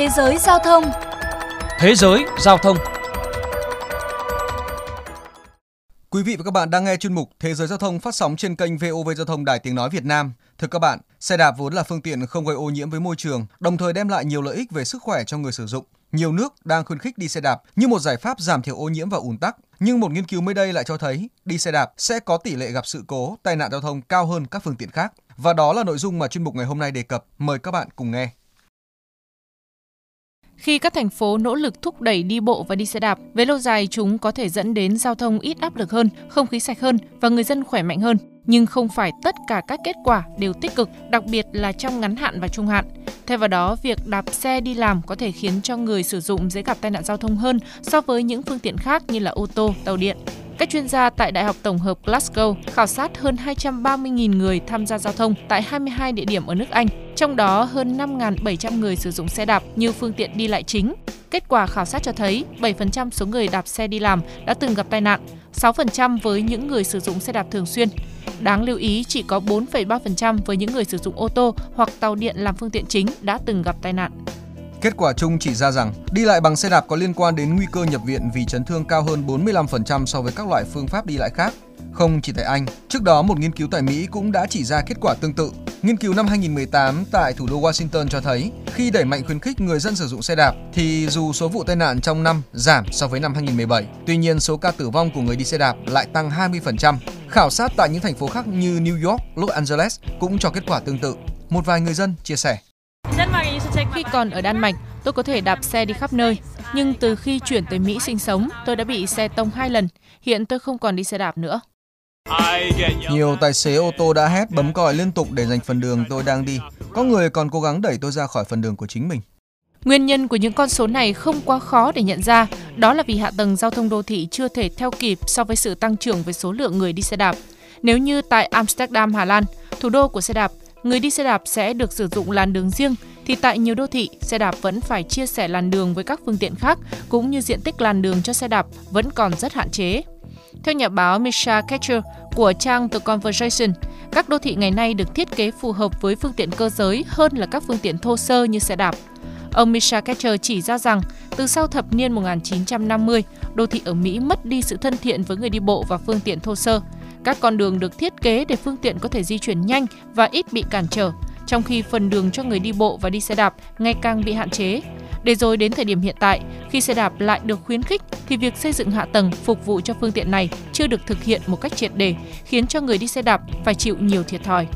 Thế giới giao thông Thế giới giao thông Quý vị và các bạn đang nghe chuyên mục Thế giới giao thông phát sóng trên kênh VOV Giao thông Đài Tiếng Nói Việt Nam. Thưa các bạn, xe đạp vốn là phương tiện không gây ô nhiễm với môi trường, đồng thời đem lại nhiều lợi ích về sức khỏe cho người sử dụng. Nhiều nước đang khuyến khích đi xe đạp như một giải pháp giảm thiểu ô nhiễm và ùn tắc. Nhưng một nghiên cứu mới đây lại cho thấy đi xe đạp sẽ có tỷ lệ gặp sự cố, tai nạn giao thông cao hơn các phương tiện khác. Và đó là nội dung mà chuyên mục ngày hôm nay đề cập. Mời các bạn cùng nghe. Khi các thành phố nỗ lực thúc đẩy đi bộ và đi xe đạp, về lâu dài chúng có thể dẫn đến giao thông ít áp lực hơn, không khí sạch hơn và người dân khỏe mạnh hơn. Nhưng không phải tất cả các kết quả đều tích cực, đặc biệt là trong ngắn hạn và trung hạn. Thay vào đó, việc đạp xe đi làm có thể khiến cho người sử dụng dễ gặp tai nạn giao thông hơn so với những phương tiện khác như là ô tô, tàu điện. Các chuyên gia tại Đại học Tổng hợp Glasgow khảo sát hơn 230.000 người tham gia giao thông tại 22 địa điểm ở nước Anh, trong đó hơn 5.700 người sử dụng xe đạp như phương tiện đi lại chính. Kết quả khảo sát cho thấy 7% số người đạp xe đi làm đã từng gặp tai nạn, 6% với những người sử dụng xe đạp thường xuyên. Đáng lưu ý chỉ có 4,3% với những người sử dụng ô tô hoặc tàu điện làm phương tiện chính đã từng gặp tai nạn. Kết quả chung chỉ ra rằng đi lại bằng xe đạp có liên quan đến nguy cơ nhập viện vì chấn thương cao hơn 45% so với các loại phương pháp đi lại khác. Không chỉ tại Anh, trước đó một nghiên cứu tại Mỹ cũng đã chỉ ra kết quả tương tự. Nghiên cứu năm 2018 tại thủ đô Washington cho thấy khi đẩy mạnh khuyến khích người dân sử dụng xe đạp thì dù số vụ tai nạn trong năm giảm so với năm 2017, tuy nhiên số ca tử vong của người đi xe đạp lại tăng 20%. Khảo sát tại những thành phố khác như New York, Los Angeles cũng cho kết quả tương tự. Một vài người dân chia sẻ. Khi còn ở Đan Mạch, tôi có thể đạp xe đi khắp nơi. Nhưng từ khi chuyển tới Mỹ sinh sống, tôi đã bị xe tông hai lần. Hiện tôi không còn đi xe đạp nữa. Nhiều tài xế ô tô đã hét bấm còi liên tục để giành phần đường tôi đang đi. Có người còn cố gắng đẩy tôi ra khỏi phần đường của chính mình. Nguyên nhân của những con số này không quá khó để nhận ra, đó là vì hạ tầng giao thông đô thị chưa thể theo kịp so với sự tăng trưởng về số lượng người đi xe đạp. Nếu như tại Amsterdam, Hà Lan, thủ đô của xe đạp, người đi xe đạp sẽ được sử dụng làn đường riêng, thì tại nhiều đô thị, xe đạp vẫn phải chia sẻ làn đường với các phương tiện khác, cũng như diện tích làn đường cho xe đạp vẫn còn rất hạn chế. Theo nhà báo Misha Ketcher của trang The Conversation, các đô thị ngày nay được thiết kế phù hợp với phương tiện cơ giới hơn là các phương tiện thô sơ như xe đạp. Ông Misha Ketcher chỉ ra rằng, từ sau thập niên 1950, đô thị ở Mỹ mất đi sự thân thiện với người đi bộ và phương tiện thô sơ. Các con đường được thiết kế để phương tiện có thể di chuyển nhanh và ít bị cản trở, trong khi phần đường cho người đi bộ và đi xe đạp ngày càng bị hạn chế. Để rồi đến thời điểm hiện tại, khi xe đạp lại được khuyến khích thì việc xây dựng hạ tầng phục vụ cho phương tiện này chưa được thực hiện một cách triệt để, khiến cho người đi xe đạp phải chịu nhiều thiệt thòi.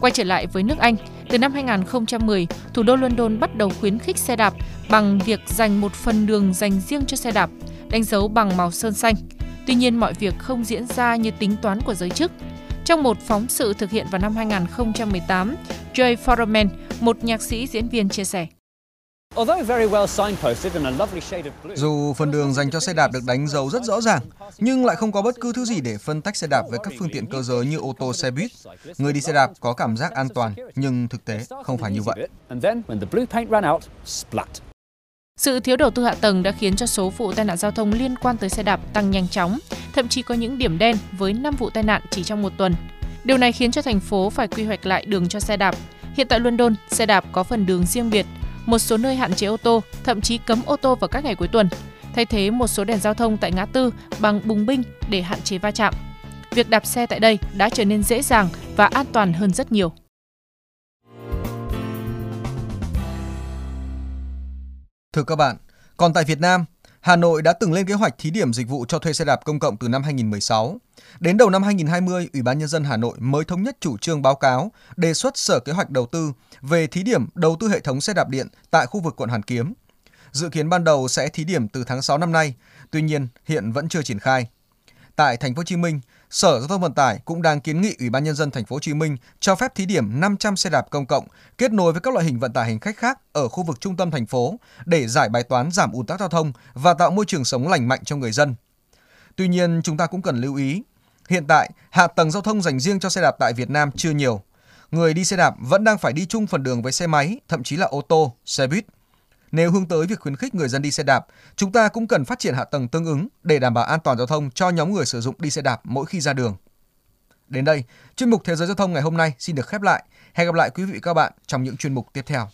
Quay trở lại với nước Anh, từ năm 2010, thủ đô London bắt đầu khuyến khích xe đạp bằng việc dành một phần đường dành riêng cho xe đạp, đánh dấu bằng màu sơn xanh. Tuy nhiên, mọi việc không diễn ra như tính toán của giới chức. Trong một phóng sự thực hiện vào năm 2018, Jay Foreman, một nhạc sĩ diễn viên chia sẻ. Dù phần đường dành cho xe đạp được đánh dấu rất rõ ràng, nhưng lại không có bất cứ thứ gì để phân tách xe đạp với các phương tiện cơ giới như ô tô, xe buýt. Người đi xe đạp có cảm giác an toàn, nhưng thực tế không phải như vậy. Sự thiếu đầu tư hạ tầng đã khiến cho số vụ tai nạn giao thông liên quan tới xe đạp tăng nhanh chóng, thậm chí có những điểm đen với 5 vụ tai nạn chỉ trong một tuần. Điều này khiến cho thành phố phải quy hoạch lại đường cho xe đạp. Hiện tại London, xe đạp có phần đường riêng biệt, một số nơi hạn chế ô tô, thậm chí cấm ô tô vào các ngày cuối tuần, thay thế một số đèn giao thông tại ngã tư bằng bùng binh để hạn chế va chạm. Việc đạp xe tại đây đã trở nên dễ dàng và an toàn hơn rất nhiều. Thưa các bạn, còn tại Việt Nam, Hà Nội đã từng lên kế hoạch thí điểm dịch vụ cho thuê xe đạp công cộng từ năm 2016. Đến đầu năm 2020, Ủy ban nhân dân Hà Nội mới thống nhất chủ trương báo cáo đề xuất Sở Kế hoạch Đầu tư về thí điểm đầu tư hệ thống xe đạp điện tại khu vực quận Hoàn Kiếm. Dự kiến ban đầu sẽ thí điểm từ tháng 6 năm nay, tuy nhiên hiện vẫn chưa triển khai. Tại thành phố Hồ Chí Minh, Sở Giao thông Vận tải cũng đang kiến nghị Ủy ban nhân dân thành phố Hồ Chí Minh cho phép thí điểm 500 xe đạp công cộng kết nối với các loại hình vận tải hành khách khác ở khu vực trung tâm thành phố để giải bài toán giảm ùn tắc giao thông và tạo môi trường sống lành mạnh cho người dân. Tuy nhiên, chúng ta cũng cần lưu ý, hiện tại hạ tầng giao thông dành riêng cho xe đạp tại Việt Nam chưa nhiều. Người đi xe đạp vẫn đang phải đi chung phần đường với xe máy, thậm chí là ô tô, xe buýt. Nếu hướng tới việc khuyến khích người dân đi xe đạp, chúng ta cũng cần phát triển hạ tầng tương ứng để đảm bảo an toàn giao thông cho nhóm người sử dụng đi xe đạp mỗi khi ra đường. Đến đây, chuyên mục Thế giới giao thông ngày hôm nay xin được khép lại. Hẹn gặp lại quý vị và các bạn trong những chuyên mục tiếp theo.